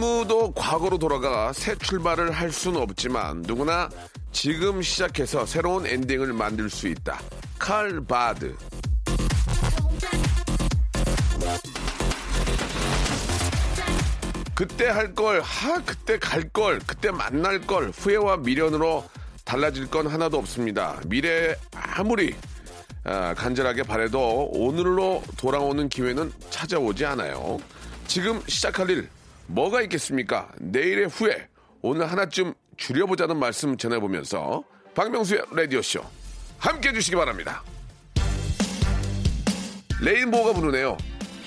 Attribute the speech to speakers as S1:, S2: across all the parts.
S1: 아무도 과거로 돌아가 새 출발을 할 수는 없지만 누구나 지금 시작해서 새로운 엔딩을 만들 수 있다 칼 바드 그때 할 걸, 하, 그때 갈 걸, 그때 만날 걸, 후회와 미련으로 달라질 건 하나도 없습니다. 미래에 아무리 아, 간절하게 바래도 오늘로 돌아오는 기회는 찾아오지 않아요. 지금 시작할 일, 뭐가 있겠습니까? 내일의 후회, 오늘 하나쯤 줄여보자는 말씀 전해보면서 박명수의 라디오쇼 함께 해 주시기 바랍니다. 레인보우가 부르네요.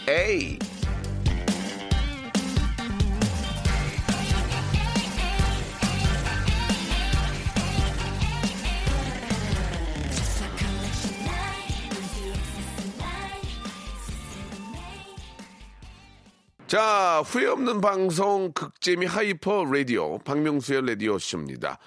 S1: 에이. 자, 후회 없는 방송 극재미 hyper 라디오 박명수의 라디오 쇼입니다.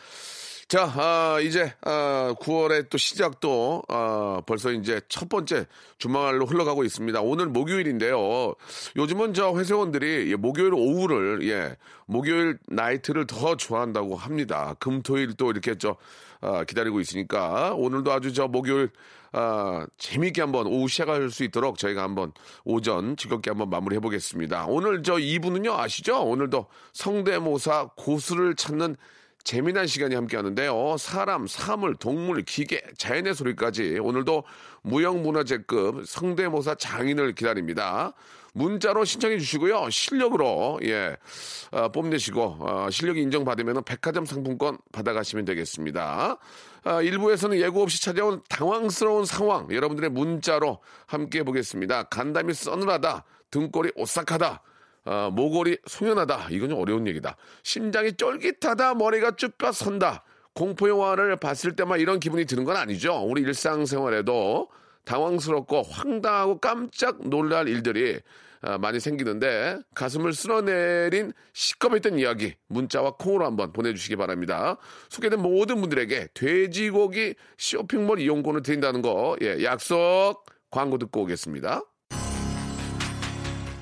S1: 자, 아, 이제 아, 9월의 또 시작도 아, 벌써 이제 첫 번째 주말로 흘러가고 있습니다. 오늘 목요일인데요. 요즘은 저 회사원들이 예, 목요일 오후를 예, 목요일 night를 더 좋아한다고 합니다. 금토일 또 이렇게 저 아, 기다리고 있으니까 오늘도 아주 저 목요일 아, 재미있게 한번 오후 시작할 수 있도록 저희가 한번 오전 즐겁게 한번 마무리해 보겠습니다. 오늘 저 2부는요 아시죠? 오늘도 성대모사 고수를 찾는 재미난 시간이 함께 하는데요. 사람, 사물, 동물, 기계, 자연의 소리까지 오늘도 무형문화재급 성대모사 장인을 기다립니다. 문자로 신청해 주시고요. 실력으로 예 어, 뽐내시고 어, 실력이 인정받으면 백화점 상품권 받아가시면 되겠습니다. 아, 일부에서는 예고 없이 찾아온 당황스러운 상황 여러분들의 문자로 함께 해보겠습니다. 간담이 서늘하다, 등골이 오싹하다. 아, 모골이 송연하다. 이건 좀 어려운 얘기다. 심장이 쫄깃하다. 머리가 쭉 뼈선다. 공포 영화를 봤을 때만 이런 기분이 드는 건 아니죠. 우리 일상생활에도 당황스럽고 황당하고 깜짝 놀랄 일들이 아, 많이 생기는데 가슴을 쓸어내린 시꺼맸던 이야기 문자와 콩으로 한번 보내주시기 바랍니다. 소개된 모든 분들에게 돼지고기 쇼핑몰 이용권을 드린다는 거 예, 약속 광고 듣고 오겠습니다.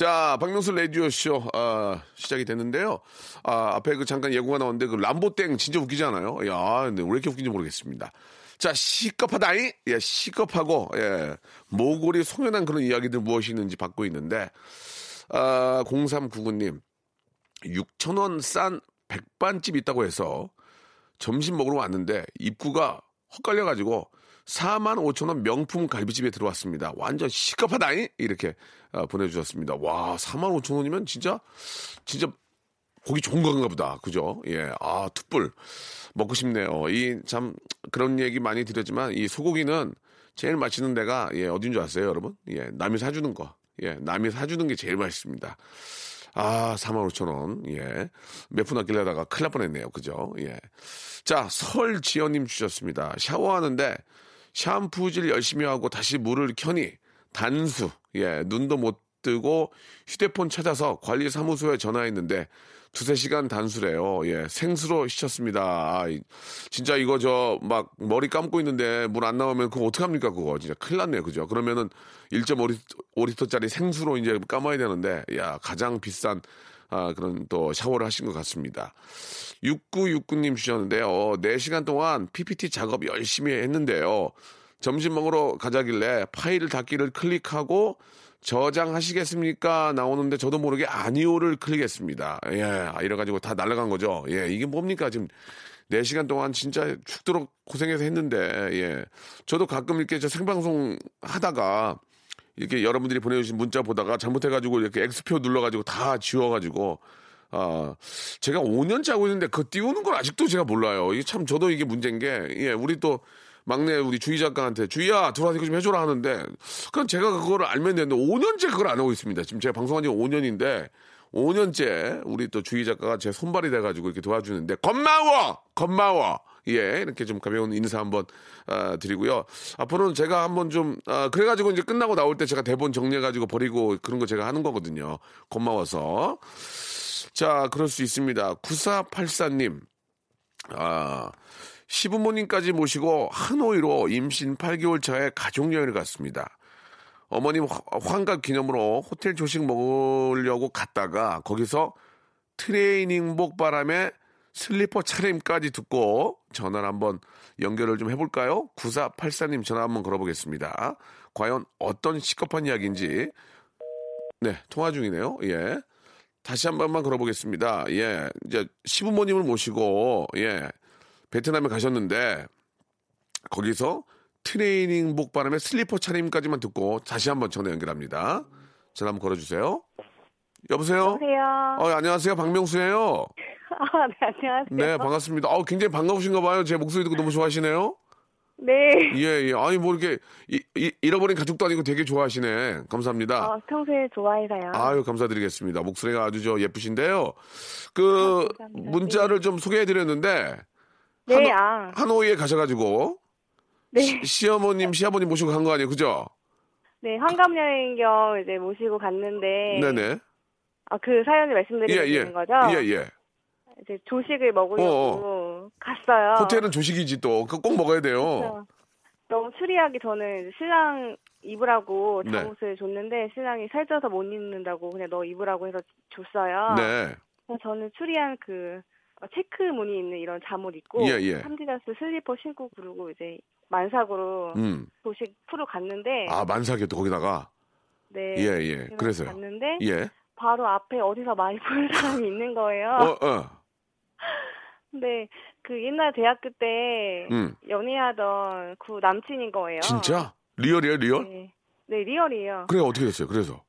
S1: 자, 박명수 라디오쇼, 아, 시작이 됐는데요. 아, 앞에 그 잠깐 예고가 나왔는데 그 람보땡 진짜 웃기지 않아요? 야, 근데 왜 이렇게 웃긴지 모르겠습니다. 자, 시겁하다잉? 예, 시겁하고, 예, 모골이 송연한 그런 이야기들 무엇이 있는지 받고 있는데, 아, 0399님, 6천원 싼 백반집 있다고 해서 점심 먹으러 왔는데 입구가 헛갈려가지고 4만 5천 원 명품 갈비집에 들어왔습니다. 완전 시급하다잉 이렇게 어, 보내주셨습니다. 와 4만 5천 원이면 진짜 진짜 고기 좋은 건가 보다. 그죠? 예. 아, 툭불. 먹고 싶네요. 이 참 그런 얘기 많이 드렸지만 이 소고기는 제일 맛있는 데가 예, 어딘 줄 아세요, 여러분? 예. 남이 사주는 거. 예. 남이 사주는 게 제일 맛있습니다. 아, 45,000원. 예. 몇 분 아끼려다가 큰일 날 뻔 했네요. 그죠? 예. 자, 설지연님 주셨습니다. 샤워하는데 샴푸질 열심히 하고 다시 물을 켜니 단수. 예. 눈도 못 뜨고 휴대폰 찾아서 관리사무소에 전화했는데 두세 시간 단수래요. 예, 생수로 씻었습니다. 아, 이- 진짜 이거 저 막 머리 감고 있는데 물 안 나오면 그거 어떡합니까 그거 진짜 큰일 났네요. 그죠? 그러면은 1.5리터짜리 생수로 이제 감아야 되는데 야, 가장 비싼 아, 그런 또 샤워를 하신 것 같습니다. 6969님 주셨는데요. 어, 4시간 동안 PPT 작업 열심히 했는데요. 점심 먹으러 가자길래 파일 닫기를 클릭하고 저장하시겠습니까? 나오는데 저도 모르게 아니오를 클릭했습니다. 예, 아, 이래가지고 다 날아간 거죠. 예, 이게 뭡니까? 지금 4시간 동안 진짜 죽도록 고생해서 했는데, 예. 저도 가끔 이렇게 저 생방송 하다가 이렇게 여러분들이 보내주신 문자 보다가 잘못해가지고 이렇게 X표 눌러가지고 다 지워가지고 아 제가 5년째 하고 있는데 그거 띄우는 걸 아직도 제가 몰라요. 이게 참 저도 이게 문제인 게 예, 우리 또 막내 우리 주희 작가한테 주희야 들어와서 이거 좀 해줘라 하는데 그럼 제가 그거를 알면 되는데 5년째 그걸 안 하고 있습니다. 지금 제가 방송한 지 5년인데 5년째 우리 또 주희 작가가 제 손발이 돼가지고 이렇게 도와주는데 고마워 고마워 예 이렇게 좀 가벼운 인사 한번 아, 드리고요. 앞으로는 제가 한번 좀 아, 그래가지고 이제 끝나고 나올 때 제가 대본 정리해가지고 버리고 그런 거 제가 하는 거거든요. 고마워서. 자 그럴 수 있습니다. 9484님. 아, 시부모님까지 모시고 하노이로 임신 8개월 차에 가족여행을 갔습니다. 어머님 화- 환갑 기념으로 호텔 조식 먹으려고 갔다가 거기서 트레이닝복 바람에 슬리퍼 차림까지 듣고 전화를 한번 연결을 좀 해볼까요? 9484님 전화 한번 걸어보겠습니다. 과연 어떤 시급한 이야기인지 네 통화 중이네요. 예. 다시 한 번만 걸어보겠습니다. 예, 이제 시부모님을 모시고 예 베트남에 가셨는데 거기서 트레이닝복 바람에 슬리퍼 차림까지만 듣고 다시 한번 전화 연결합니다. 전화 한번 걸어주세요. 여보세요.
S2: 여보세요.
S1: 어, 안녕하세요, 박명수예요.
S2: 아, 네, 안녕하세요.
S1: 네, 반갑습니다. 어, 굉장히 반가우신가 봐요. 제 목소리 듣고 너무 좋아하시네요.
S2: 네.
S1: 예, 예. 아니 뭐 이렇게 이- 이- 잃어버린 가족도 아니고 되게 좋아하시네. 감사합니다.
S2: 어, 평소에 좋아해서요.
S1: 아유 감사드리겠습니다. 목소리가 아주 저 예쁘신데요. 그
S2: 아.
S1: 문자를 좀 소개해 드렸는데
S2: 네,
S1: 하노,
S2: 아.
S1: 하노이에 가셔 가지고
S2: 네.
S1: 시, 시어머님 시아버님 모시고 간 거 아니에요, 그죠?
S2: 네, 환갑 여행 겸 이제 모시고 갔는데.
S1: 네네.
S2: 아, 그 사연을
S1: 예,
S2: 말씀드리는
S1: 예.
S2: 거죠?
S1: 예, 예.
S2: 이제 조식을 먹으려고 갔어요.
S1: 호텔은 조식이지 또. 그거 꼭 먹어야 돼요.
S2: 그래서 너무 추리하게 저는 신랑 입으라고
S1: 네.
S2: 잠옷을 줬는데 신랑이 살쪄서 못 입는다고 그냥 너 입으라고 해서 줬어요.
S1: 네.
S2: 그래서 저는 추리한 그 어, 체크 무늬 있는 이런 잠옷 입고
S1: 예, 예.
S2: 삼디다스 슬리퍼 신고 그러고 이제 만삭으로
S1: 음.
S2: 조식 프로 갔는데
S1: 아, 만삭이 또 거기다가.
S2: 네.
S1: 예, 예.
S2: 그래서. 갔는데
S1: 예.
S2: 바로 앞에 어디서 많이 본 사람이 있는 거예요.
S1: 어, 어.
S2: 근데 그 옛날 대학교 때
S1: 음.
S2: 연애하던 그 남친인 거예요.
S1: 진짜? real이에요, real?
S2: 네. 네, real이에요.
S1: 그래, 어떻게 됐어요? 그래서.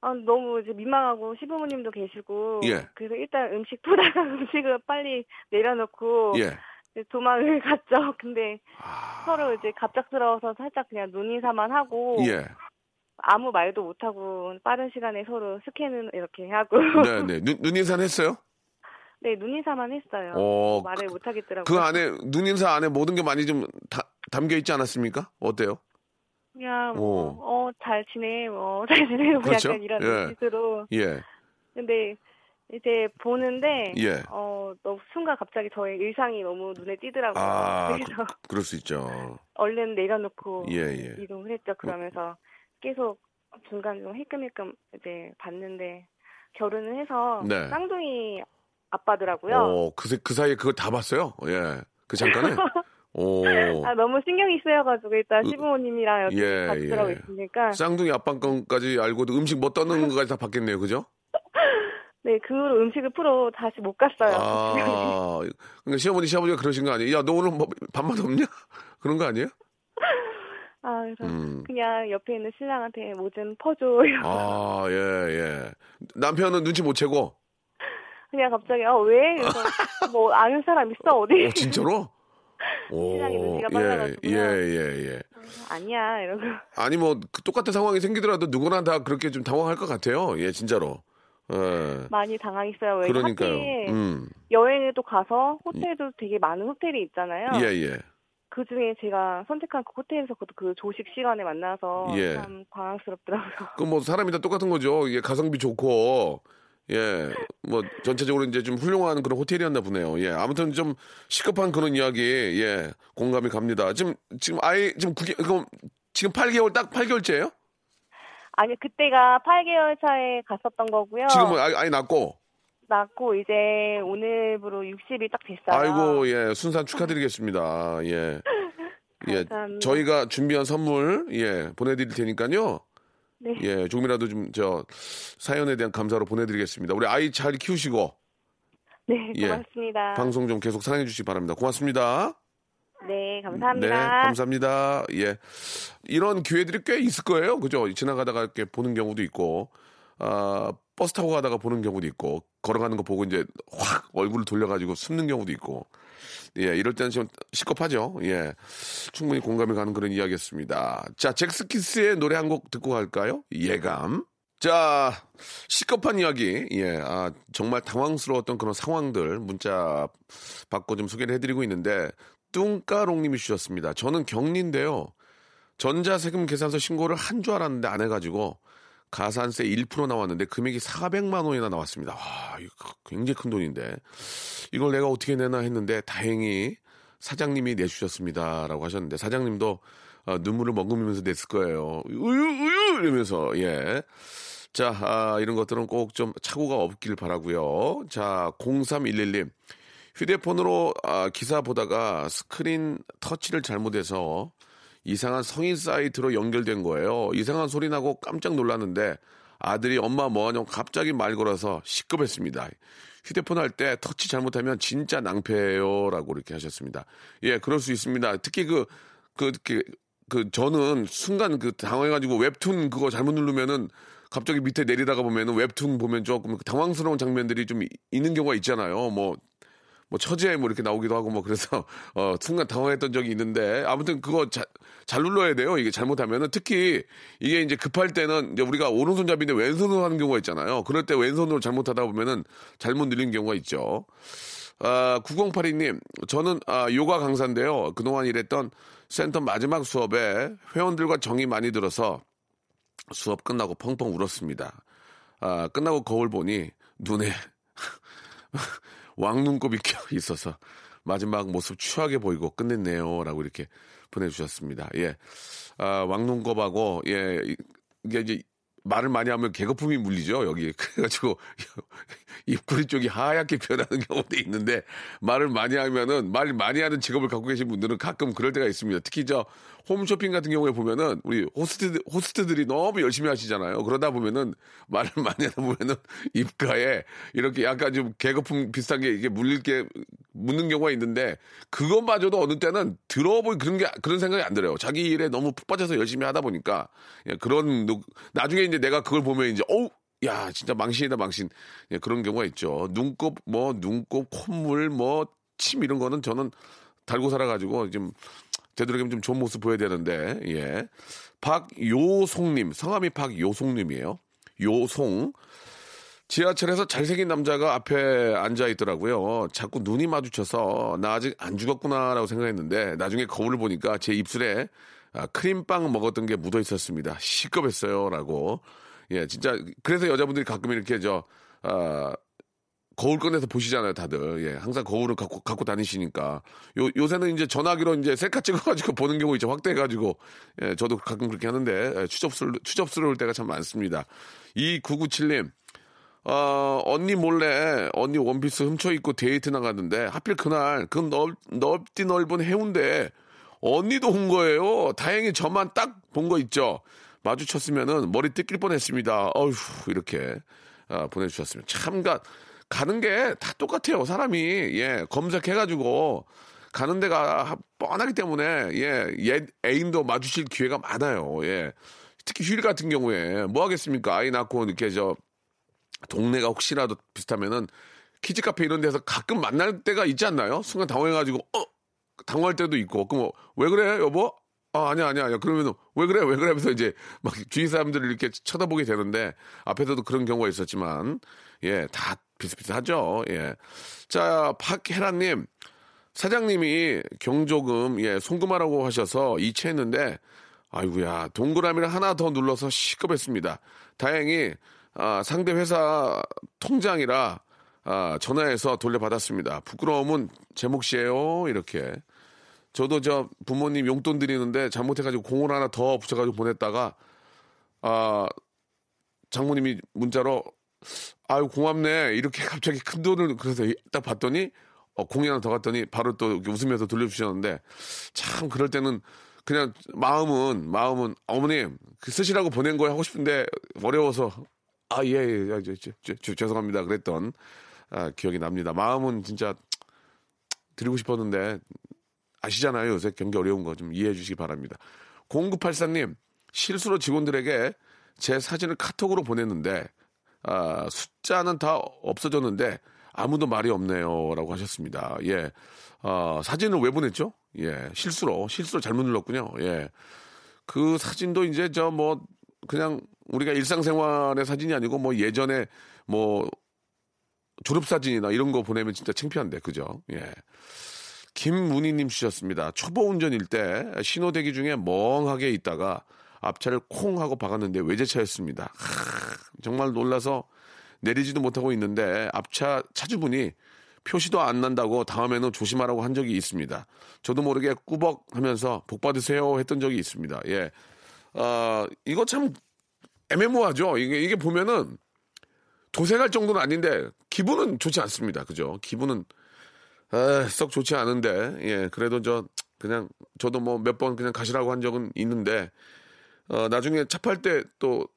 S2: 아, 너무 이제 민망하고 시부모님도 계시고
S1: 예.
S2: 그래서 일단 음식 보다가 음식을 빨리 내려놓고
S1: 예.
S2: 도망을 갔죠. 근데
S1: 아,
S2: 서로 이제 갑작스러워서 살짝 그냥 눈인사만 하고
S1: 예.
S2: 아무 말도 못 하고 빠른 시간에 서로 스캔은 이렇게 하고
S1: 네, 네. 눈, 눈인사는 했어요?
S2: 네 눈인사만 했어요.
S1: 어,
S2: 말을 못 하겠더라고요.
S1: 그 안에, 눈인사 안에 모든 게 많이 좀 다, 담겨 있지 않았습니까? 어때요?
S2: 그냥
S1: 오.
S2: 뭐, 어, 잘 지내, 뭐, 잘 지내, 뭐
S1: 그렇죠.
S2: 약간 이런
S1: 예.
S2: 눈빛으로.
S1: 예.
S2: 근데 이제 보는데,
S1: 예.
S2: 어, 너무 순간 갑자기 저의 일상이 너무 눈에 띄더라고요.
S1: 아,
S2: 그래서
S1: 그 럴 수 있죠.
S2: 얼른 내려놓고
S1: 예, 예.
S2: 이동을 했죠. 그러면서 계속 중간 중 힐끔힐끔 이제 봤는데 결혼을 해서
S1: 네.
S2: 쌍둥이 아빠더라고요.
S1: 어, 그, 사- 그 사이에 그걸 다 봤어요? 예. 그 잠깐에? 오.
S2: 아 너무 신경이 쓰여가지고 일단 시부모님이랑 이렇게
S1: 예,
S2: 같이 들어가고
S1: 예.
S2: 있으니까
S1: 쌍둥이 아빠 건까지 알고도 음식 뭐 떠는 것까지 다 봤겠네요. 그죠?
S2: 네 그 후로 음식을 프로 다시 못 갔어요.
S1: 아, 그러니까 시어머니, 시아버지가 그러신 거 아니에요? 야, 너 오늘 뭐 밥맛 없냐? 그런 거 아니에요?
S2: 아 그래서
S1: 음.
S2: 그냥 옆에 있는 신랑한테 뭐 좀 퍼줘. 이러고.
S1: 아, 예, 예. 남편은 눈치 못 채고?
S3: 그냥 갑자기 어 왜? 그래서 뭐 아는 사람 있어 어디?
S1: 어, 진짜로? 오, 예. 예, 예, 예.
S3: 아니야 이러고
S1: 아니 뭐 그 똑같은 상황이 생기더라도 누구나 다 그렇게 좀 당황할 것 같아요. 예, 진짜로. 예.
S3: 많이 당황했어요. 왜
S1: 그러니까요. 음.
S3: 여행을 또 가서 호텔도 되게 많은 호텔이 있잖아요.
S1: 예, 예.
S3: 그 중에 제가 선택한 그 호텔에서 그, 그 조식 시간에 만나서
S1: 예.
S3: 참 당황스럽더라고요.
S1: 그 뭐 사람이 다 똑같은 거죠. 이게 가성비 좋고 예, 뭐 전체적으로 이제 좀 훌륭한 그런 호텔이었나 보네요. 예, 아무튼 좀 시급한 그런 이야기 예 공감이 갑니다. 지금 지금 아예 지금 그게 그럼 지금 8개월 딱 8개월째예요?
S3: 아니 그때가 8개월 차에 갔었던 거고요.
S1: 지금은 아예, 아예 낳고
S3: 낳고 이제 오늘부로 60일 딱 됐어요.
S1: 아이고 예 순산 축하드리겠습니다. 예. 예,
S3: 감사합니다.
S1: 저희가 준비한 선물 예 보내드릴 테니까요.
S3: 네.
S1: 예, 조금이라도 좀 저 사연에 대한 감사로 보내드리겠습니다. 우리 아이 잘 키우시고
S3: 네,
S1: 예.
S3: 고맙습니다.
S1: 방송 좀 계속 사랑해 주시기 바랍니다. 고맙습니다.
S3: 네, 감사합니다.
S1: 네, 감사합니다. 예. 이런 기회들이 꽤 있을 거예요. 그죠? 지나가다가 이렇게 보는 경우도 있고, 아, 버스 타고 가다가 보는 경우도 있고, 걸어가는 거 보고 이제 확 얼굴을 돌려가지고 숨는 경우도 있고, 예, 이럴 때는 좀 시겁하죠. 예. 충분히 공감이 가는 그런 이야기였습니다. 자, 잭스키스의 노래 한 곡 듣고 갈까요? 예감. 자, 시급한 이야기. 예, 아, 정말 당황스러웠던 그런 상황들 문자 받고 좀 소개를 해드리고 있는데, 뚱까롱님이 주셨습니다. 저는 경리인데요. 전자세금 계산서 신고를 한 줄 알았는데 안 해가지고 가산세 1% 나왔는데 금액이 400만 원이나 나왔습니다. 와, 이거 굉장히 큰 돈인데 이걸 내가 어떻게 내나 했는데 다행히 사장님이 내주셨습니다라고 하셨는데 사장님도 어, 눈물을 머금으면서 냈을 거예요. 우유 우유 이러면서 예. 자, 아, 이런 것들은 꼭 좀 착오가 없길 바라고요. 자, 0311님. 휴대폰으로 아, 기사 보다가 스크린 터치를 잘못해서 이상한 성인 사이트로 연결된 거예요. 이상한 소리 나고 깜짝 놀랐는데 아들이 엄마 뭐하냐고 갑자기 말 걸어서 시급했습니다. 휴대폰 할 때 터치 잘못하면 진짜 낭패예요 라고 이렇게 하셨습니다. 예, 그럴 수 있습니다. 특히 그, 그, 그, 그 저는 순간 그 당황해가지고 웹툰 그거 잘못 누르면은 갑자기 밑에 내리다가 보면은 웹툰 보면 조금 당황스러운 장면들이 좀 이- 있는 경우가 있잖아요. 뭐 뭐 처제 뭐 이렇게 나오기도 하고 뭐 그래서 어 순간 당황했던 적이 있는데 아무튼 그거 자, 잘 눌러야 돼요. 이게 잘못하면은 특히 이게 이제 급할 때는 이제 우리가 오른손잡이인데 왼손으로 하는 경우가 있잖아요. 그럴 때 왼손으로 잘못하다 보면은 잘못 누리는 경우가 있죠. 아, 9082님, 저는 아, 요가 강사인데요. 그동안 일했던 센터 마지막 수업에 회원들과 정이 많이 들어서 수업 끝나고 펑펑 울었습니다. 아, 끝나고 거울 보니 눈에 왕눈곱이 껴 있어서 마지막 모습 추하게 보이고 끝냈네요. 라고 이렇게 보내주셨습니다. 예. 아, 왕눈곱하고, 예, 이- 이게 이제 말을 많이 하면 개거품이 물리죠, 여기. 그래가지고 입꼬리 쪽이 하얗게 변하는 경우도 있는데 말을 많이 하면은 말 많이 하는 직업을 갖고 계신 분들은 가끔 그럴 때가 있습니다. 특히 저 홈쇼핑 같은 경우에 보면은 우리 호스트 호스트들이 너무 열심히 하시잖아요. 그러다 보면은 말을 많이 하다 보면은 입가에 이렇게 약간 좀 개거품 비슷한 게 이게 물릴 게 묻는 경우가 있는데 그것마저도 어느 때는 들어볼 그런 게 그런 생각이 안 들어요. 자기 일에 너무 푹 빠져서 열심히 하다 보니까 예, 그런 노- 나중에 이제 내가 그걸 보면 이제 어우 야 진짜 망신이다 망신 예, 그런 경우가 있죠. 눈곱 뭐 눈곱 콧물 뭐 침 이런 거는 저는 달고 살아가지고 좀 되도록이면 좀 좋은 모습 보여야 되는데 예 박요송님 성함이 박요송님이에요. 요송 지하철에서 잘생긴 남자가 앞에 앉아 있더라고요. 자꾸 눈이 마주쳐서 나 아직 안 죽었구나라고 생각했는데 나중에 거울을 보니까 제 입술에 아, 크림빵 먹었던 게 묻어 있었습니다. 시급했어요라고. 예, 진짜 그래서 여자분들이 가끔 이렇게 저 아, 거울 꺼내서 보시잖아요, 다들. 예, 항상 거울을 갖고, 갖고 다니시니까. 요, 요새는 이제 전화기로 이제 셀카 찍어가지고 보는 경우 있죠. 확대해가지고. 예, 저도 가끔 그렇게 하는데, 예, 추접스러, 추접스러울 때가 참 많습니다. 2997님, 어, 언니 몰래 언니 원피스 훔쳐 입고 데이트 나갔는데, 하필 그날 그 넓, 넓디 넓은 해운대 언니도 온 거예요. 다행히 저만 딱 본 거 있죠. 마주쳤으면은 머리 뜯길 뻔 했습니다. 어휴, 이렇게 아, 보내주셨습니다. 참, 가, 가는 게 다 똑같아요. 사람이 예 검색해가지고 가는 데가 하- 뻔하기 때문에 예, 옛 애인도 마주칠 기회가 많아요. 예. 특히 휴일 같은 경우에 뭐 하겠습니까? 아이 낳고 이렇게 저 동네가 혹시라도 비슷하면은 키즈 카페 이런 데서 가끔 만날 때가 있지 않나요? 순간 당황해가지고 어 당황할 때도 있고 그럼 뭐, 왜 그래 여보? 아 아니야 아니야 아니야 그러면 왜 그래 왜 그래 하면서 이제 막 주위 사람들을 이렇게 쳐다보게 되는데 앞에서도 그런 경우가 있었지만 예 다 비슷비슷하죠 예 자 박혜란님 사장님이 경조금 예 송금하라고 하셔서 이체했는데 아이구야 동그라미를 하나 더 눌러서 시급했습니다. 다행히 아, 상대 회사 통장이라 아, 전화해서 돌려받았습니다. 부끄러움은 제 몫이에요. 이렇게 저도 저 부모님 용돈 드리는데 잘못해가지고 공을 하나 더 붙여가지고 보냈다가 아 장모님이 문자로 아유 고맙네 이렇게 갑자기 큰 돈을 그래서 딱 봤더니 어, 하나 더 갔더니 바로 또 웃으면서 돌려주셨는데 참 그럴 때는 그냥 마음은 마음은 어머님 그 쓰시라고 보낸 거에 하고 싶은데 어려워서 아 예 예 예, 예, 저, 저, 저, 죄송합니다 그랬던 아, 기억이 납니다. 마음은 진짜 드리고 싶었는데 아시잖아요 요새 경기 어려운 거 좀 이해해 주시기 바랍니다. 0984님 실수로 직원들에게 제 사진을 카톡으로 보냈는데 아, 숫자는 다 없어졌는데 아무도 말이 없네요라고 하셨습니다. 예. 어, 사진을 왜 보냈죠? 예. 실수로 실수로 잘못 눌렀군요. 예. 그 사진도 이제 저 뭐 그냥 우리가 일상생활의 사진이 아니고 뭐 예전에 뭐 졸업 사진이나 이런 거 보내면 진짜 창피한데 그죠? 예. 김문희님 주셨습니다. 초보 운전일 때 신호 대기 중에 멍하게 있다가 앞차를 콩 하고 박았는데 외제차였습니다. 하, 정말 놀라서 내리지도 못하고 있는데 앞차 차주분이 표시도 안 난다고 다음에는 조심하라고 한 적이 있습니다. 저도 모르게 꾸벅 하면서 복 받으세요 했던 적이 있습니다. 예. 아, 이거 참 애매모호하죠. 이게, 이게 보면은 도색할 정도는 아닌데 기분은 좋지 않습니다. 그죠? 기분은 아, 썩 좋지 않은데 예 그래도 저 그냥 저도 뭐 몇 번 그냥 가시라고 한 적은 있는데 어 나중에 차 팔 때 또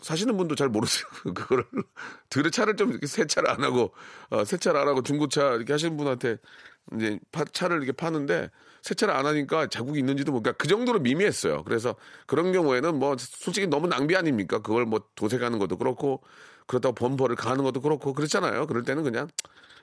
S1: 사시는 분도 잘 모르세요. 그거를 들의 차를 좀 이렇게 세차를 안 하고 어, 세차를 안 하고 중고차 이렇게 하시는 분한테 이제 파, 차를 이렇게 파는데 세차를 안 하니까 자국이 있는지도 모르니까 그 정도로 미미했어요. 그래서 그런 경우에는 뭐 솔직히 너무 낭비 아닙니까? 그걸 뭐 도색하는 것도 그렇고 그렇다고 범퍼를 가는 것도 그렇고 그렇잖아요. 그럴 때는 그냥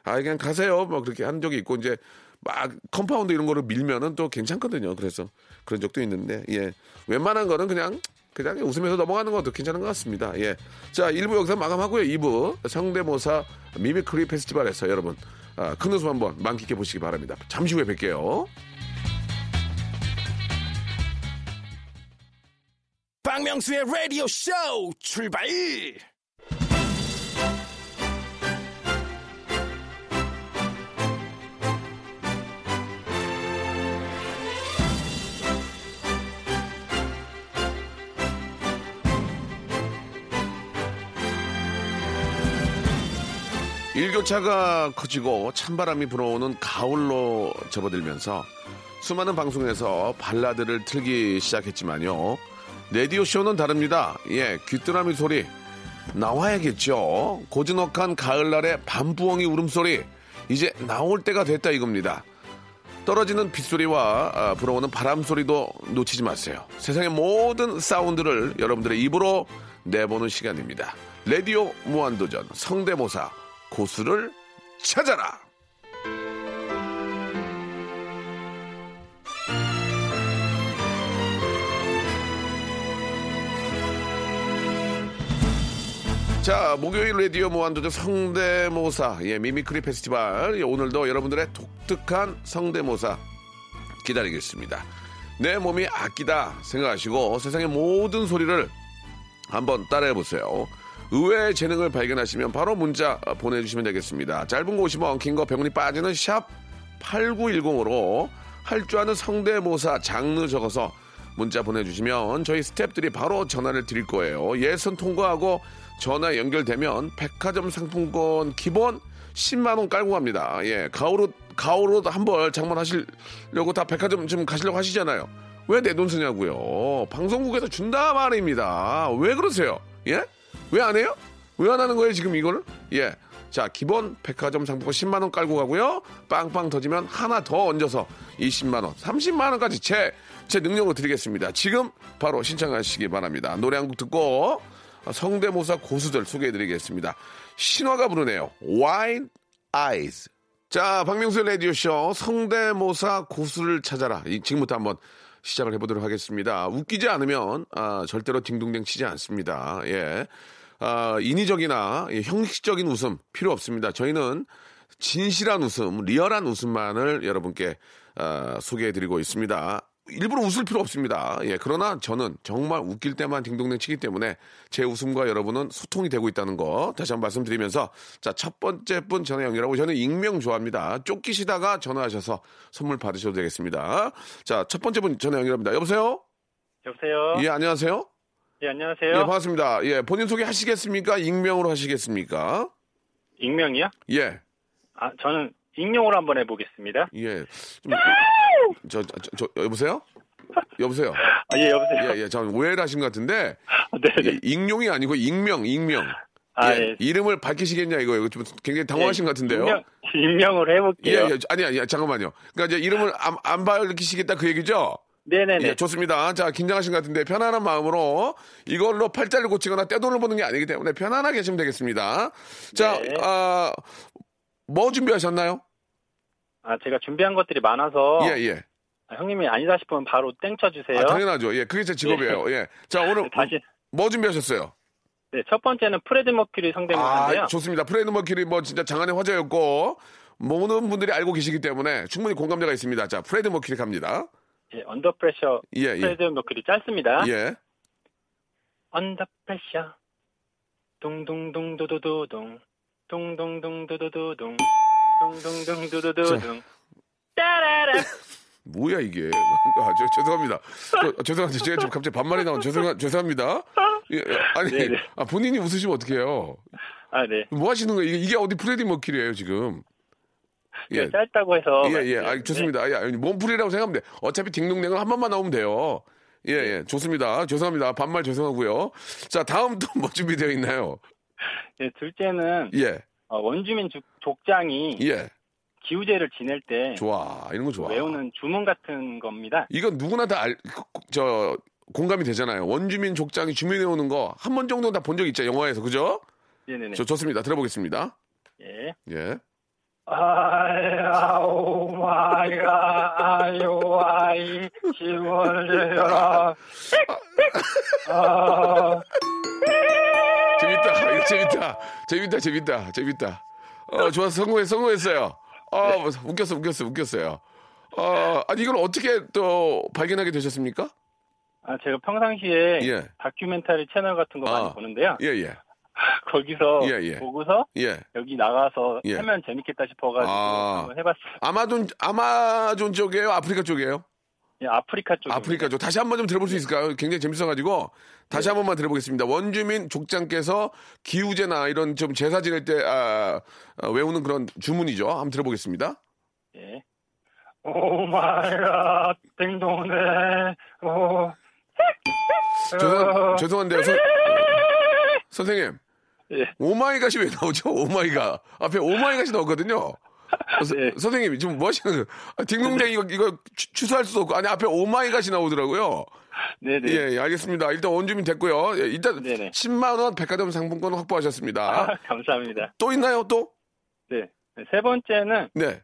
S1: 아 그냥 가세요. 뭐 그렇게 한 적이 있고 이제 막 compound 이런 거를 밀면은 또 괜찮거든요. 그래서 그런 적도 있는데 예 웬만한 거는 그냥 그냥 웃으면서 넘어가는 것도 괜찮은 것 같습니다. 예. 자, 1부 여기서 마감하고요. 2부 성대모사 mimicry 페스티벌에서 여러분 아, 큰 웃음 한번 만끽해 보시기 바랍니다. 잠시 후에 뵐게요.
S4: 박명수의 라디오 쇼 출발!
S1: 일교차가 커지고 찬바람이 불어오는 가을로 접어들면서 수많은 방송에서 발라드를 틀기 시작했지만요. 레디오 쇼는 다릅니다. 예, 귀뚜라미 소리 나와야겠죠. 고즈넉한 가을날의 밤부엉이 울음소리 이제 나올 때가 됐다 이겁니다. 떨어지는 빗소리와 아, 불어오는 바람 소리도 놓치지 마세요. 세상의 모든 사운드를 여러분들의 입으로 내보는 시간입니다. 레디오 무한도전 성대모사 고수를 찾아라. 자, 목요일 라디오 무한도전 성대모사, 예, mimicry 페스티벌. 예, 오늘도 여러분들의 독특한 성대모사 기다리겠습니다. 내 몸이 아끼다 생각하시고 세상의 모든 소리를 한번 따라해 보세요. 의외의 재능을 발견하시면 바로 문자 보내주시면 되겠습니다. 짧은 거 50원, 긴 거 100원이 빠지는 샵 8910으로 할 줄 아는 성대모사 장르 적어서 문자 보내주시면 저희 스탭들이 바로 전화를 드릴 거예요. 예선 통과하고 전화 연결되면 백화점 상품권 기본 10만원 깔고 갑니다. 예, 가오로, 가오로 한벌 장만하시려고 다 백화점 지금 가시려고 하시잖아요. 왜 내 돈 쓰냐고요. 방송국에서 준다 말입니다. 왜 그러세요? 예? 왜 안 해요? 왜 안 하는 거예요, 지금 이거를? 예. 자, 기본 백화점 상품권 10만원 깔고 가고요. 빵빵 터지면 하나 더 얹어서 20만원, 30만원까지 제, 제 능력으로 드리겠습니다. 지금 바로 신청하시기 바랍니다. 노래 한 곡 듣고 성대모사 고수들 소개해 드리겠습니다. 신화가 부르네요. Wine eyes. 자, 박명수의 라디오쇼 성대모사 고수를 찾아라. 이- 지금부터 한번 시작을 해보도록 하겠습니다. 웃기지 않으면 아, 절대로 딩동댕 치지 않습니다. 예. 아, 인위적이나 예, 형식적인 웃음 필요 없습니다. 저희는 진실한 웃음, 리얼한 웃음만을 여러분께 아, 소개해드리고 있습니다. 일부러 웃을 필요 없습니다. 예, 그러나 저는 정말 웃길 때만 딩동댕 치기 때문에 제 웃음과 여러분은 소통이 되고 있다는 거 다시 한번 말씀드리면서 자, 첫 번째 분 전화 연결하고 저는 익명 좋아합니다. 쫓기시다가 전화하셔서 선물 받으셔도 되겠습니다. 자, 첫 번째 분 전화 연결합니다. 여보세요?
S5: 여보세요.
S1: 예, 안녕하세요?
S5: 예, 안녕하세요.
S1: 예, 반갑습니다. 예, 본인 소개 하시겠습니까? 익명으로 하시겠습니까?
S5: 익명이요?
S1: 예,
S5: 아, 저는 익명으로 한번 해보겠습니다.
S1: 예. 좀, 저, 저, 저, 저, 여보세요? 여보세요?
S5: 아, 예, 여보세요.
S1: 예, 예, 저 오해를 하신 것 같은데,
S5: 네, 네.
S1: 이- 익명이 아니고 익명, 익명.
S5: 아,
S1: 예,
S5: 예.
S1: 이름을 밝히시겠냐, 이거. 이거 좀 굉장히 당황하신 것 같은데요.
S5: 익명, 익명으로
S1: 예,
S5: 해볼게요.
S1: 예, 아니, 아니, 잠깐만요. 그러니까 이제 이름을 안, 안 밝히시겠다 그 얘기죠?
S5: 네네네.
S1: 예, 좋습니다. 자, 긴장하신 것 같은데 편안한 마음으로 이걸로 팔자를 고치거나 떼돈을 버는 게 아니기 때문에 편안하게 하시면 되겠습니다. 자,
S5: 네.
S1: 아, 뭐 준비하셨나요?
S5: 아, 제가 준비한 것들이 많아서.
S1: 예, 예.
S5: 아, 형님이 아니다 싶으면 바로 땡 쳐주세요.
S1: 아, 당연하죠. 예, 그게 제 직업이에요. 예. 자, 오늘
S5: 네, 다시.
S1: 뭐 준비하셨어요?
S5: 네, 첫 번째는 프레드 머큐리 성대모사인데요.
S1: 아, 좋습니다. 프레드 머큐리 뭐 진짜 장안의 화제였고 모든 분들이 알고 계시기 때문에 충분히 공감대가 있습니다. 자, 프레드 머큐리 갑니다.
S5: 예, Under Pressure
S1: 예, 예.
S5: 프레드 머큐리 짧습니다.
S1: 예.
S5: Under Pressure 둥둥둥두두두둥 둥둥둥두두두둥 둥둥둥두두두둥 따라라
S1: 뭐야 이게? 아, 저, 죄송합니다. 저, 죄송한데 제가 지금 갑자기 반말이 나온 죄송 죄송합니다. 예, 예. 아니
S5: 네네.
S1: 아, 본인이 웃으시면 어떡해요?
S5: 아, 네.
S1: 뭐 하시는 거예요? 이게, 이게 어디 프레디 머큐리예요 지금? 예.
S5: 네, 짧다고 해서
S1: 예, 예, 아, 좋습니다. 아, 예, 몸풀이라고 생각하면 돼. 어차피 딩동댕은 한 번만 나오면 돼요. 예, 예, 좋습니다. 죄송합니다. 반말 죄송하고요. 자, 다음 또 뭐 준비되어 있나요?
S5: 네, 둘째는
S1: 예,
S5: 어, 원주민 족- 족장이
S1: 예,
S5: 기우제를 지낼 때
S1: 좋아. 이런 거 좋아.
S5: 외우는 주문 같은 겁니다.
S1: 이건 누구나 다 알, 그, 저, 공감이 되잖아요. 원주민 족장이 주민해 오는 거 한 번 정도 다본 적 있죠, 영화에서. 그죠?
S5: 네네네.
S1: 저 좋습니다. 들어보겠습니다.
S5: 예.
S1: 예.
S5: 아오 마이가 아유 아이 힘을 내라. 아,
S1: 재밌다. 재밌다. 재밌다. 재밌다. 재밌다. 어, 좋아서 성공했, 성공했어요. 어, 웃겼어, 웃겼어, 웃겼어요. 어, 아니, 이걸 어떻게 또 발견하게 되셨습니까?
S5: 아, 제가 평상시에
S1: 예.
S5: 다큐멘터리 채널 같은 거
S1: 아.
S5: 많이 보는데요.
S1: 예, 예.
S5: 거기서
S1: 예, 예.
S5: 보고서
S1: 예.
S5: 여기 나가서
S1: 예.
S5: 하면 재밌겠다 싶어가지고
S1: 아.
S5: 한번 해봤어요.
S1: 아마존, 아마존 쪽이에요? 아프리카 쪽이에요?
S5: 예, 아프리카 쪽.
S1: 아프리카 쪽. 다시 한번 좀 들어볼 수 있을까요? 굉장히 재밌어가지고. 다시 한 번만 들어보겠습니다. 원주민 족장께서 기우제나 이런 좀 제사 지낼 때, 아, 아, 외우는 그런 주문이죠. 한번 들어보겠습니다.
S5: 예. oh my God, 띵동네, 오.
S1: 죄송, 죄송한데요. 선, 선생님.
S5: 예.
S1: oh my God이 왜 나오죠? oh my God. 앞에 oh my God이 나오거든요. 서-
S5: 네.
S1: 선생님, 지금 뭐 하시는 거예요? 아, 딩동댕 이거, 이거 취- 취소할 수도 없고. 아니, 앞에 오마이갓이 나오더라고요.
S5: 네네.
S1: 예, 예, 알겠습니다. 일단 원주민 됐고요. 예, 일단
S5: 네네.
S1: 10만 원 백화점 상품권 확보하셨습니다.
S5: 아, 감사합니다.
S1: 또 있나요, 또?
S5: 네. 세 번째는
S1: 네.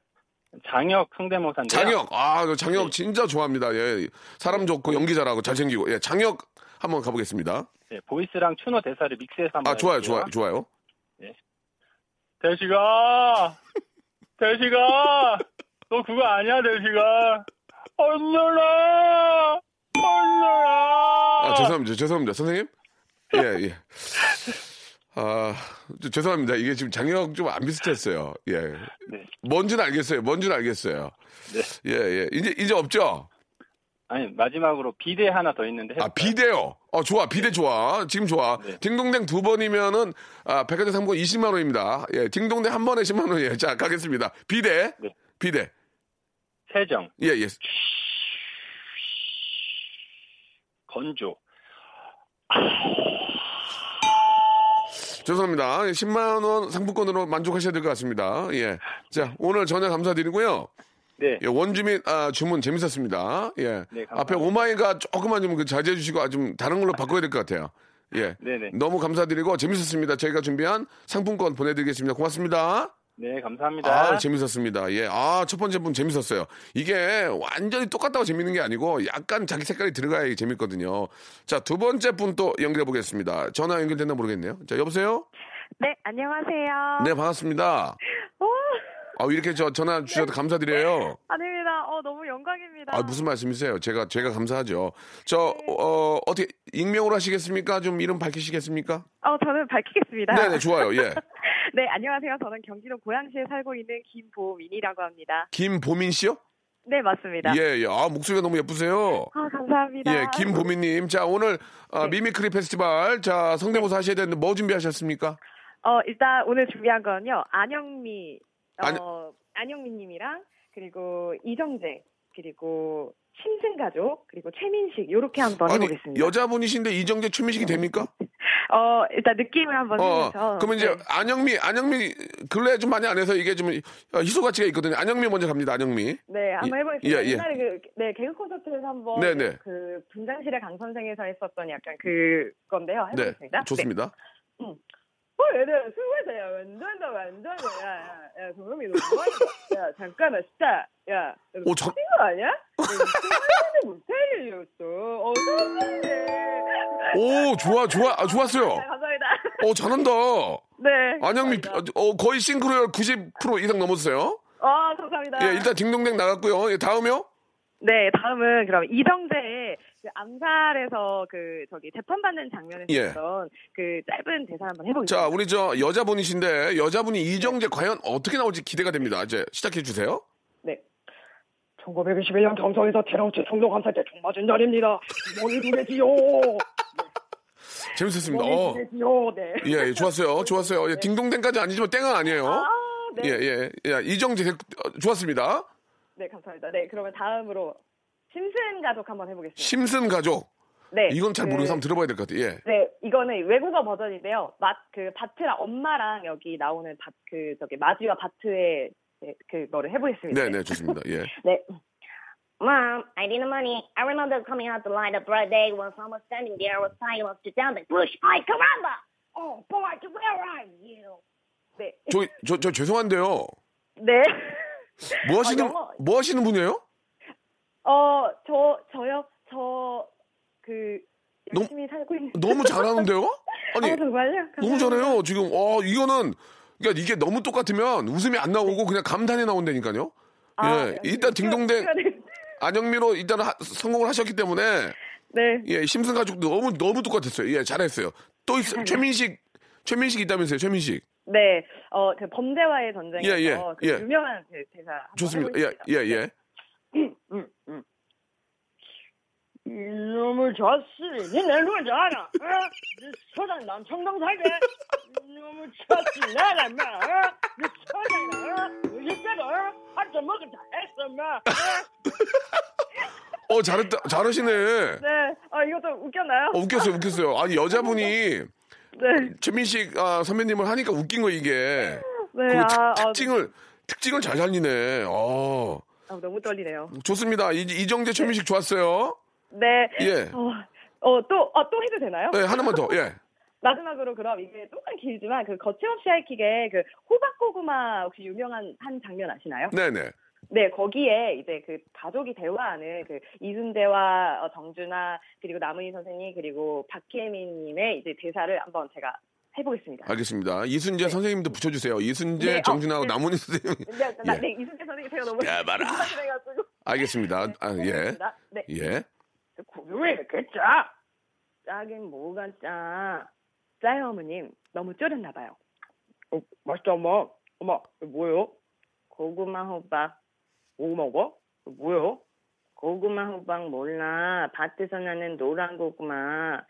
S5: 장혁 성대모사인데요.
S1: 장혁. 아, 저 장혁
S5: 네.
S1: 진짜 좋아합니다. 예. 사람 좋고 연기 잘하고 잘생기고. 예, 장혁 한번 가보겠습니다.
S5: 네, 보이스랑 추노 대사를 믹스해서 한번
S1: 아, 좋아요. 좋아요, 좋아요.
S5: 대시가, 대시가, 너 그거 아니야, 대시가. 얼려라, 얼려라.
S1: 아, 죄송합니다. 죄송합니다. 선생님? 예, 예. 아, 저- 죄송합니다. 이게 지금 장혁 좀 안 비슷했어요. 예.
S5: 네.
S1: 뭔지는 알겠어요. 뭔지는 알겠어요.
S5: 네.
S1: 예, 예. 이제, 이제 없죠?
S5: 아니, 마지막으로 비대 하나 더 있는데.
S1: 아,
S5: 해볼까요?
S1: 비대요. 어, 좋아. 비대 좋아. 지금 좋아.
S5: 네.
S1: 딩동댕 두 번이면은, 아, 백화점 상품권 20만 원입니다. 예, 딩동댕 한 번에 10만 원이에요. 자, 가겠습니다. 비대.
S5: 네.
S1: 비대.
S5: 세정,
S1: 예, 예.
S5: 건조.
S1: 죄송합니다. 10만 원 상품권으로 만족하셔야 될 것 같습니다. 예. 자, 오늘 전화 감사드리고요.
S5: 네.
S1: 예, 원주민 아, 주문 재밌었습니다. 예.
S5: 네, 감사합니다.
S1: 앞에 오마이가 조금만 좀그 자제해 주시고 아, 좀 다른 걸로 바꿔야 될 것 같아요. 예.
S5: 네네.
S1: 너무 감사드리고 재밌었습니다. 저희가 준비한 상품권 보내드리겠습니다. 고맙습니다.
S5: 네, 감사합니다.
S1: 아, 재밌었습니다. 예. 아, 첫 번째 분 재밌었어요. 이게 완전히 똑같다고 재밌는 게 아니고 약간 자기 색깔이 들어가야 재밌거든요. 자, 두 번째 분 또 연결해 보겠습니다. 전화 연결됐나 모르겠네요. 자, 여보세요?
S3: 네, 안녕하세요.
S1: 네, 반갑습니다.
S3: 오,
S1: 아, 이렇게 저 전화 주셔서 감사드려요.
S3: 아닙니다. 어, 너무 영광입니다.
S1: 아, 무슨 말씀이세요? 제가, 제가 감사하죠. 저, 어, 어떻게, 익명으로 하시겠습니까? 좀 이름 밝히시겠습니까?
S3: 어, 저는 밝히겠습니다.
S1: 네네, 좋아요. 예.
S3: 네, 안녕하세요. 저는 경기도 고양시에 살고 있는 김보민이라고 합니다.
S1: 김보민 씨요?
S3: 네, 맞습니다.
S1: 예, 예. 아, 목소리가 너무 예쁘세요.
S3: 아, 감사합니다.
S1: 예, 김보민님. 자, 오늘 어,
S3: 네.
S1: mimicry 페스티벌. 자, 성대모사 하셔야 되는데 뭐 준비하셨습니까?
S3: 어, 일단 오늘 준비한 건요. 안영미, 어,
S1: 안-
S3: 안영미 님이랑 그리고 이정재, 그리고 심승가족, 그리고 최민식, 요렇게 한번
S1: 아니,
S3: 해보겠습니다.
S1: 여자분이신데 이정재 최민식이 됩니까?
S3: 어, 일단 느낌을 한번
S1: 어,
S3: 해보죠.
S1: 그러면 이제
S3: 네.
S1: 안영미, 안영미, 근래 좀 많이 안 해서 이게 좀 어, 희소 가치가 있거든요. 안영미 먼저 갑니다, 안영미.
S3: 네, 한번
S1: 예,
S3: 해보겠습니다.
S1: 예, 예.
S3: 옛날에 그, 네, 개그 콘서트에서 한번
S1: 네네.
S3: 그 분장실의 강 선생에서 했었던 약간 그 건데요.
S1: 네,
S3: 해보겠습니다.
S1: 좋습니다.
S3: 네. 어, 얘들아, 수고했다. 야, 완전 다, 완전다. 야, 야, 야, 동영이 너 뭐하냐? 야, 잠깐만, 진짜. 야, 너
S1: 오, 저-
S3: 미친 거 아니야? 너 못할 일이었어. 어떡해.
S1: 오, 좋아, 좋아, 아, 좋았어요.
S3: 네, 감사합니다.
S1: 어, 잘한다.
S3: 네.
S1: 안영미,
S3: 감사합니다.
S1: 어, 거의 싱크로율 90% 이상 넘었어요.
S3: 아, 감사합니다.
S1: 예, 일단 딩동댕 나갔고요. 예, 다음이요?
S3: 네, 다음은 그럼 이정재의 그 암살에서 그 저기 재판받는 장면에서
S1: 예.
S3: 했던 그 짧은 대사 한번 해보겠습니다.
S1: 자, 우리 저 여자분이신데 여자분이 이정재 과연 어떻게 나올지 기대가 됩니다. 이제 시작해 주세요.
S3: 네. 1921년 경성에서 테러우치 총독 암살 때총 맞은 날입니다. 몸이 두 개지요.
S1: 재밌었습니다. 어.
S3: 네.
S1: 예, 예, 좋았어요. 좋았어요. 예, 딩동댕까지 아니지만 땡은 아니에요.
S3: 아, 네.
S1: 예, 예, 예. 이정재 어, 좋았습니다.
S3: 네, 감사합니다. 네, 그러면 다음으로 심슨 가족 한번 해보겠습니다.
S1: 심슨 가족.
S3: 네.
S1: 이건 잘
S3: 그-
S1: 모르겠어. 한번 들어봐야 될 것 같아요. 예.
S3: 네, 이거는 외국어 버전인데요. 마, 그 바트랑 엄마랑 여기 나오는 바, 그 저기 마지와 바트의 네, 그거를 해보겠습니다.
S1: 네, 네, 좋습니다. 예.
S3: 네.
S6: Mom, I need the money. I remember coming out the line the bright day when someone standing there was silent to down the bush. I caramba! Oh boy, where are you?
S3: 네.
S1: 저, 저, 저 죄송한데요.
S3: 네.
S1: 뭐 하시는,
S3: 아, 영어.
S1: 뭐 하시는 분이에요?
S3: 어, 저, 저요? 저, 그,
S1: 너무-
S3: 열심히 살고 있는.
S1: 너무 잘하는데요? 아니,
S3: 어, 정말요?
S1: 너무
S3: 감사합니다.
S1: 잘해요. 지금, 어, 이거는, 그러니까 이게 너무 똑같으면 웃음이 안 나오고 그냥 감탄이 나온다니까요.
S3: 아,
S1: 예. 일단 딩동댕 안영미로 일단 하- 성공을 하셨기 때문에
S3: 네.
S1: 예, 심슨 가족도 너무 너무 똑같았어요. 예, 잘했어요. 또 있, 최민식 최민식 있다면서요, 최민식.
S3: 네. 어, 그 범죄와의 전쟁에서
S1: 예, 예,
S3: 그
S1: 예.
S3: 유명한 그 대사.
S1: 좋습니다. 예. 예, 예.
S3: 이놈의 자식, 니내 누군지 알아? 어? 네 서장 남 청동 살게. 이놈의 자식, 내가 인마, 어? 네 서장이나, 어? 의식대로, 어? 한잔 먹으면 다 했어, 인마. 어?
S1: 어, 잘했다. 잘하시네.
S3: 네. 아, 이거 좀 웃겼나요?
S1: 어, 웃겼어요, 웃겼어요. 아니, 여자분이
S3: 네.
S1: 최민식 아, 선배님을 하니까 웃긴 거 이게.
S3: 네.
S1: 그
S3: 아,
S1: 특,
S3: 아,
S1: 특징을 특징을 잘 살리네. 어.
S3: 아, 너무 떨리네요.
S1: 좋습니다. 이, 이정재 최민식 좋았어요.
S3: 네.
S1: 예.
S3: 어, 어, 또, 어, 또 해도 되나요?
S1: 네, 하나만 더. 예.
S3: 마지막으로 그럼 이게 조금 길지만 그 거침없이 하이킥의 그 호박고구마 혹시 유명한 한 장면 아시나요?
S1: 네, 네.
S3: 네, 거기에 이제 그 가족이 대화하는 그 이순재와 어, 정준하 그리고 남은희 선생님 그리고 박혜민님의 이제 대사를 한번 제가 해보겠습니다.
S1: 알겠습니다. 이순재 선생님도 붙여주세요. 이순재,
S3: 네, 어,
S1: 정준하고
S3: 네.
S1: 남훈이 선생님.
S3: 네, 나,
S1: 예.
S3: 네, 이순재 선생님 제가 너무
S1: 야, 봐라.
S3: 해가지고
S1: 알겠습니다. 아, 예.
S3: 네,
S1: 예.
S3: 이렇게 짜? 짜긴 뭐가 짜? 짜요 어머님 너무 쫄였나 봐요. 어, 맛있다 엄마. 엄마 뭐예요? 고구마 호박. 호박? 이거 뭐예요? 고구마 호박 몰라. 밭에서 나는 노란 고구마.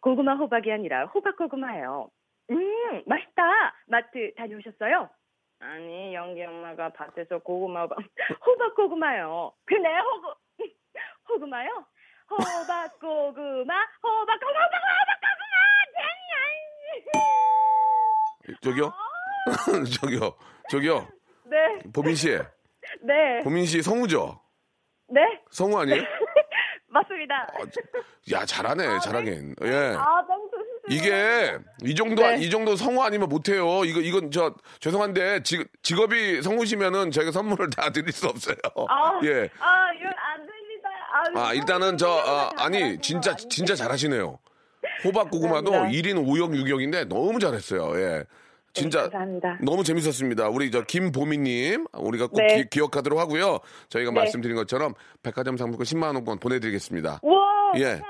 S3: 고구마 호박이 아니라 호박 고구마예요. 음 맛있다. 마트 다녀오셨어요? 아니 영기 엄마가 밭에서 고구마 호박 고구마요. 그네 호구 호구마요? 호박 고구마 호박 고구마 호박 고구마
S1: 저기요? 저기요. 저기요.
S3: 네,
S1: 보민 씨.
S3: 네,
S1: 보민 씨 성우죠?
S3: 네,
S1: 성우 아니에요?
S3: 맞습니다.
S1: 어, 야, 잘하네. 잘하긴. 예.
S3: 아, 너무.
S1: 이게 이 정도
S3: 네.
S1: 이 정도 성우 아니면 못해요. 이거 이건 저 죄송한데 직, 직업이 성우시면은 저희가 선물을 다 드릴 수 없어요.
S3: 아,
S1: 예.
S3: 아, 이거 안 됩니다. 아,
S1: 아 일단은 저 아, 아니 진짜 진짜 잘하시네요. 호박 고구마도
S3: 감사합니다.
S1: 1인 5역 6역인데 너무 잘했어요. 예. 진짜
S3: 네, 감사합니다.
S1: 너무 재밌었습니다. 우리 저 김보미님 우리가 꼭
S3: 네.
S1: 기, 억하도록 하고요. 저희가
S3: 네.
S1: 말씀드린 것처럼 백화점 상품권 10만 원권 보내드리겠습니다.
S3: 우와,
S1: 예.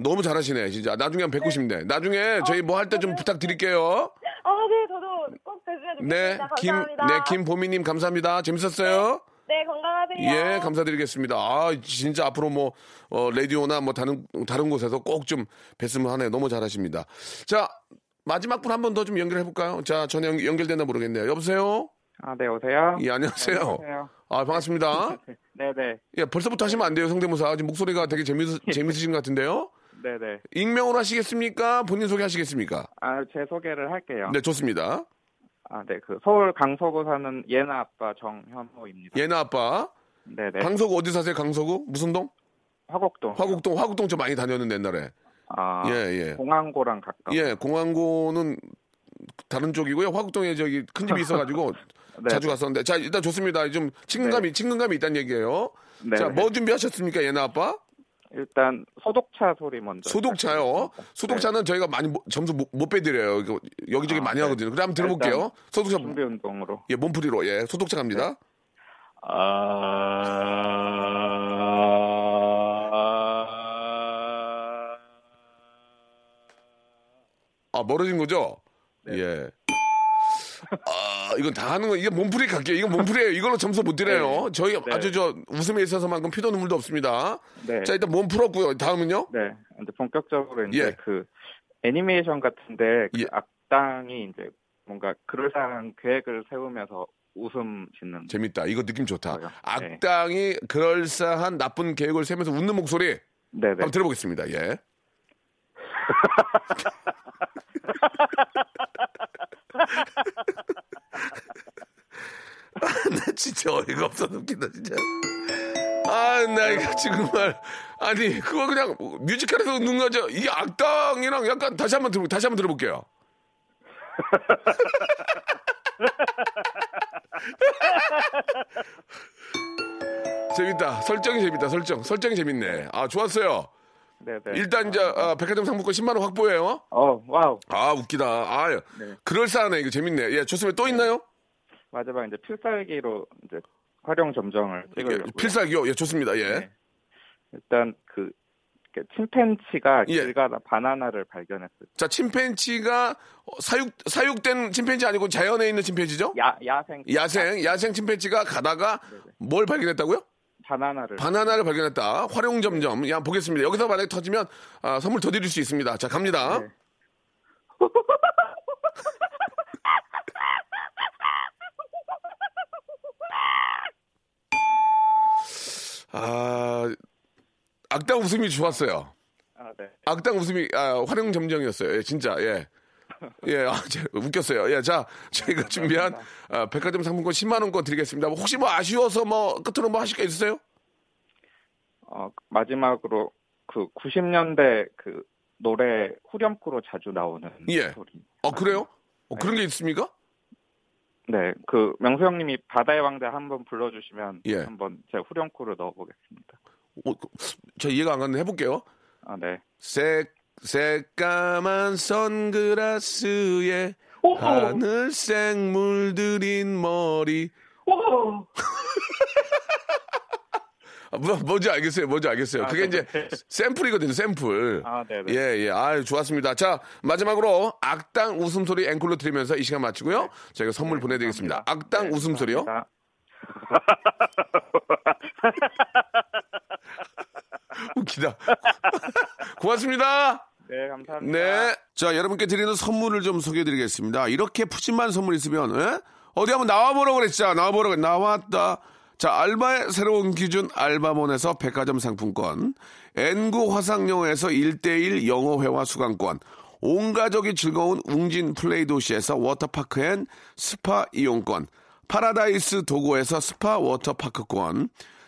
S1: 너무 잘하시네 진짜. 나중에 한번 뵙고 싶네. 나중에 저희 뭐 할 때 좀 부탁드릴게요.
S3: 아, 네, 저도 꼭 뵀으면 좋겠습니다.
S1: 네, 김,
S3: 감사합니다.
S1: 네, 김보미님 감사합니다. 재밌었어요.
S3: 네, 건강하세요.
S1: 예, 감사드리겠습니다. 아, 진짜 앞으로 뭐, 어, 라디오나 뭐 다른, 다른 곳에서 꼭 좀 뵀으면 하네요. 너무 잘하십니다. 자, 마지막 분 한 번 더 좀 연결해볼까요? 자, 연, 연결됐나 모르겠네요. 여보세요?
S7: 아, 네, 오세요.
S1: 예, 안녕하세요.
S7: 네, 안녕하세요.
S1: 아, 반갑습니다.
S7: 네네.
S1: 예, 벌써부터 하시면 안 돼요, 성대모사. 지금 목소리가 되게 재밌, 재밌으신 것 같은데요?
S7: 네네.
S1: 익명으로 하시겠습니까? 본인 소개 하시겠습니까?
S7: 아, 제 소개를 할게요.
S1: 네, 좋습니다.
S7: 아, 네, 그 서울 강서구 사는 예나 아빠 정현호입니다.
S1: 예나 아빠.
S7: 네네.
S1: 강서구 어디 사세요, 강서구? 무슨 동?
S7: 화곡동.
S1: 화곡동, 화곡동 저 많이 다녔는데, 옛날에.
S7: 아,
S1: 예, 예.
S7: 공항고랑 가까워.
S1: 예, 공항고는 다른 쪽이고요. 화곡동에 저기 큰 집이 있어가지고
S7: 네,
S1: 자주
S7: 네.
S1: 갔었는데. 자, 일단 좋습니다. 좀 친근감이, 친근감이 있다는 얘기예요.
S7: 네,
S1: 자,
S7: 네.
S1: 뭐 준비하셨습니까, 예나 아빠?
S7: 일단 소독차 소리 먼저.
S1: 소독차요.
S7: 부탁드리겠습니다.
S1: 소독차는 저희가 많이 못- 점수 못, 못 빼드려요. 여기저기
S7: 아,
S1: 많이
S7: 네.
S1: 하거든요. 그럼 한번 들어볼게요. 소독차,
S7: 네. 준비 운동으로.
S1: 예, 몸풀이로. 예, 소독차 갑니다.
S7: 아...
S1: 아, 멀어진 거죠?
S7: 네.
S1: 예. 아, 이건 다 하는 거, 이게 몸풀이 갈게요. 이건 몸풀이에요. 이걸로 점수 못 드려요.
S7: 네.
S1: 저희
S7: 네.
S1: 아주 저 웃음에 있어서만큼 피도 눈물도 없습니다.
S7: 네.
S1: 자, 일단 몸 풀었고요. 다음은요?
S7: 네. 이제 본격적으로 이제
S1: 예.
S7: 그 애니메이션 같은데 그
S1: 예.
S7: 악당이 이제 뭔가 그럴싸한 계획을 세우면서 웃음 짓는
S1: 재밌다. 이거 느낌 좋다.
S7: 그래요.
S1: 악당이 그럴싸한 나쁜 계획을 세면서 웃는 목소리
S7: 네네.
S1: 한번 들어보겠습니다. 예. 나 진짜 어이가 없어 웃긴다 진짜. 아, 나 이거 정말 아니 그거 그냥 뮤지컬에서 웃는 거죠. 이게 악당이랑 약간 다시 한번 들어 다시 한번 들어볼게요. 재밌다. 설정이 재밌다. 설정. 설정이 재밌네. 아, 좋았어요.
S7: 네네.
S1: 일단 이제 아, 백화점 상품권 10만 원 확보해요.
S7: 어 wow.
S1: 아, 웃기다. 아,
S7: 네.
S1: 그럴싸하네. 이거 재밌네. 예, 좋습니다. 또 있나요?
S7: 마지막 이제 필살기로 이제 화룡점정을
S1: 예,
S7: 찍으려고.
S1: 필살기요. 예, 좋습니다. 예.
S7: 네. 일단 그 침팬지가
S1: 예.
S7: 길 가다 바나나를 발견했어요.
S1: 자, 침팬지가 어, 사육 사육된 침팬지 아니고 자연에 있는 침팬지죠?
S7: 야 야생
S1: 야생 야생 침팬지가 가다가
S7: 네네.
S1: 뭘 발견했다고요?
S7: 바나나를
S1: 바나나를 발견했다. 활용 점점. 야, 보겠습니다. 여기서 만약에 터지면 아, 선물 더 드릴 수 있습니다. 자, 갑니다.
S7: 네.
S1: 아, 악당 웃음이 좋았어요.
S7: 아 네.
S1: 악당 웃음이 아, 활용 점정이었어요. 예, 진짜 예. 예, 아, 제, 웃겼어요. 예, 자, 저희가 준비한 아, 백화점 상품권 10만 원권 드리겠습니다. 혹시 뭐 아쉬워서 뭐 끝으로 뭐 하실 거 있으세요?
S7: 어 마지막으로 그 90년대 그 노래 후렴구로 자주 나오는
S1: 예.
S7: 소리.
S1: 어, 그래요? 어, 그런 게 있습니까?
S7: 네, 그 명수 형님이 바다의 왕자 한번 불러주시면
S1: 예.
S7: 한번 제가 후렴구를 넣어보겠습니다.
S1: 어, 그, 저 이해가 안 갔는데 해볼게요.
S7: 아 네.
S1: 새, 새까만 선글라스에
S3: 오,
S1: 하늘색 물들인 머리.
S3: 오,
S1: 아, 뭐, 뭔지 알겠어요. 뭔지 알겠어요. 그게 이제 샘플이거든요. 샘플.
S7: 아 네 네.
S1: 예, 예. 아유, 좋았습니다. 자, 마지막으로 악당 웃음소리 앵콜로 드리면서 이 시간 마치고요. 저희가 선물 보내드리겠습니다. 악당
S7: 네,
S1: 웃음소리요?
S7: 감사합니다.
S1: 웃기다. 고맙습니다.
S7: 네, 감사합니다.
S1: 네. 자, 여러분께 드리는 선물을 좀 소개해 드리겠습니다. 이렇게 푸짐한 선물 있으면, 예? 어디 한번 나와보라고 그랬죠? 나와보라고, 나왔다. 자, 알바의 새로운 기준 알바몬에서 백화점 상품권, N구 화상영어에서 1대1 영어회화 수강권, 온 가족이 즐거운 웅진 플레이 도시에서 워터파크 and 스파 이용권, 파라다이스 도고에서 스파 워터파크권,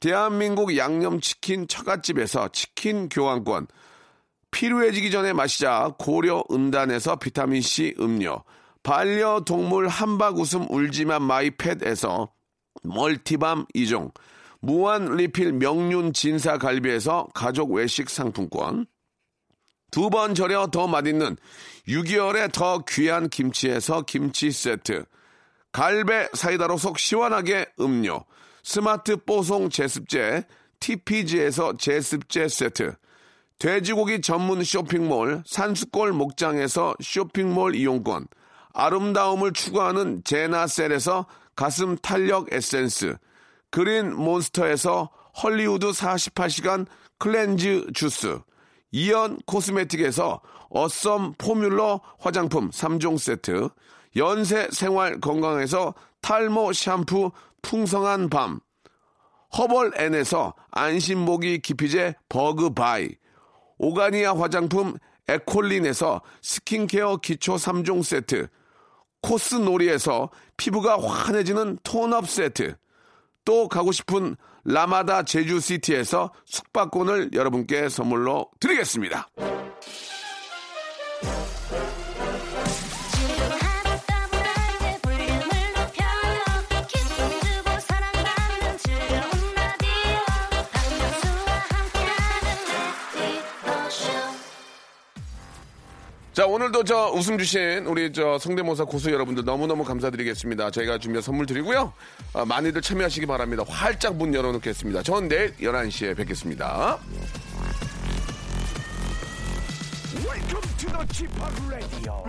S1: 대한민국 양념치킨 처갓집에서 치킨 교환권, 피로해지기 전에 마시자. 고려 은단에서 비타민C 음료, 반려동물 함박웃음 울지마 마이펫에서 multi balm 2종, 무한 리필 명륜 진사 갈비에서 가족 외식 상품권, 두 번 절여 더 맛있는 6개월에 더 귀한 김치에서 김치 세트, 갈배 사이다로 속 시원하게 음료, 스마트 뽀송 제습제, TPG에서 제습제 세트, 돼지고기 전문 쇼핑몰 산수골 목장에서 쇼핑몰 이용권, 아름다움을 추구하는 제나셀에서 가슴 탄력 에센스, 그린 몬스터에서 헐리우드 48시간 cleanse 주스, 이연 코스메틱에서 어썸 포뮬러 화장품 3종 세트, 연세 생활 건강에서 탈모 샴푸 풍성한 밤, 허벌 앤에서 안심모기 기피제 버그 바이, 오가니아 화장품 에콜린에서 스킨케어 기초 3종 세트, 코스놀이에서 피부가 환해지는 tone-up 세트, 또 가고 싶은 라마다 제주시티에서 숙박권을 여러분께 선물로 드리겠습니다. 자, 오늘도 저 웃음 주신 우리 저 성대모사 고수 여러분들 너무너무 감사드리겠습니다. 저희가 준비한 선물 드리고요. 아, 많이들 참여하시기 바랍니다. 활짝 문 열어놓겠습니다. 전 내일 11시에 뵙겠습니다.
S8: Welcome to the Chip Radio.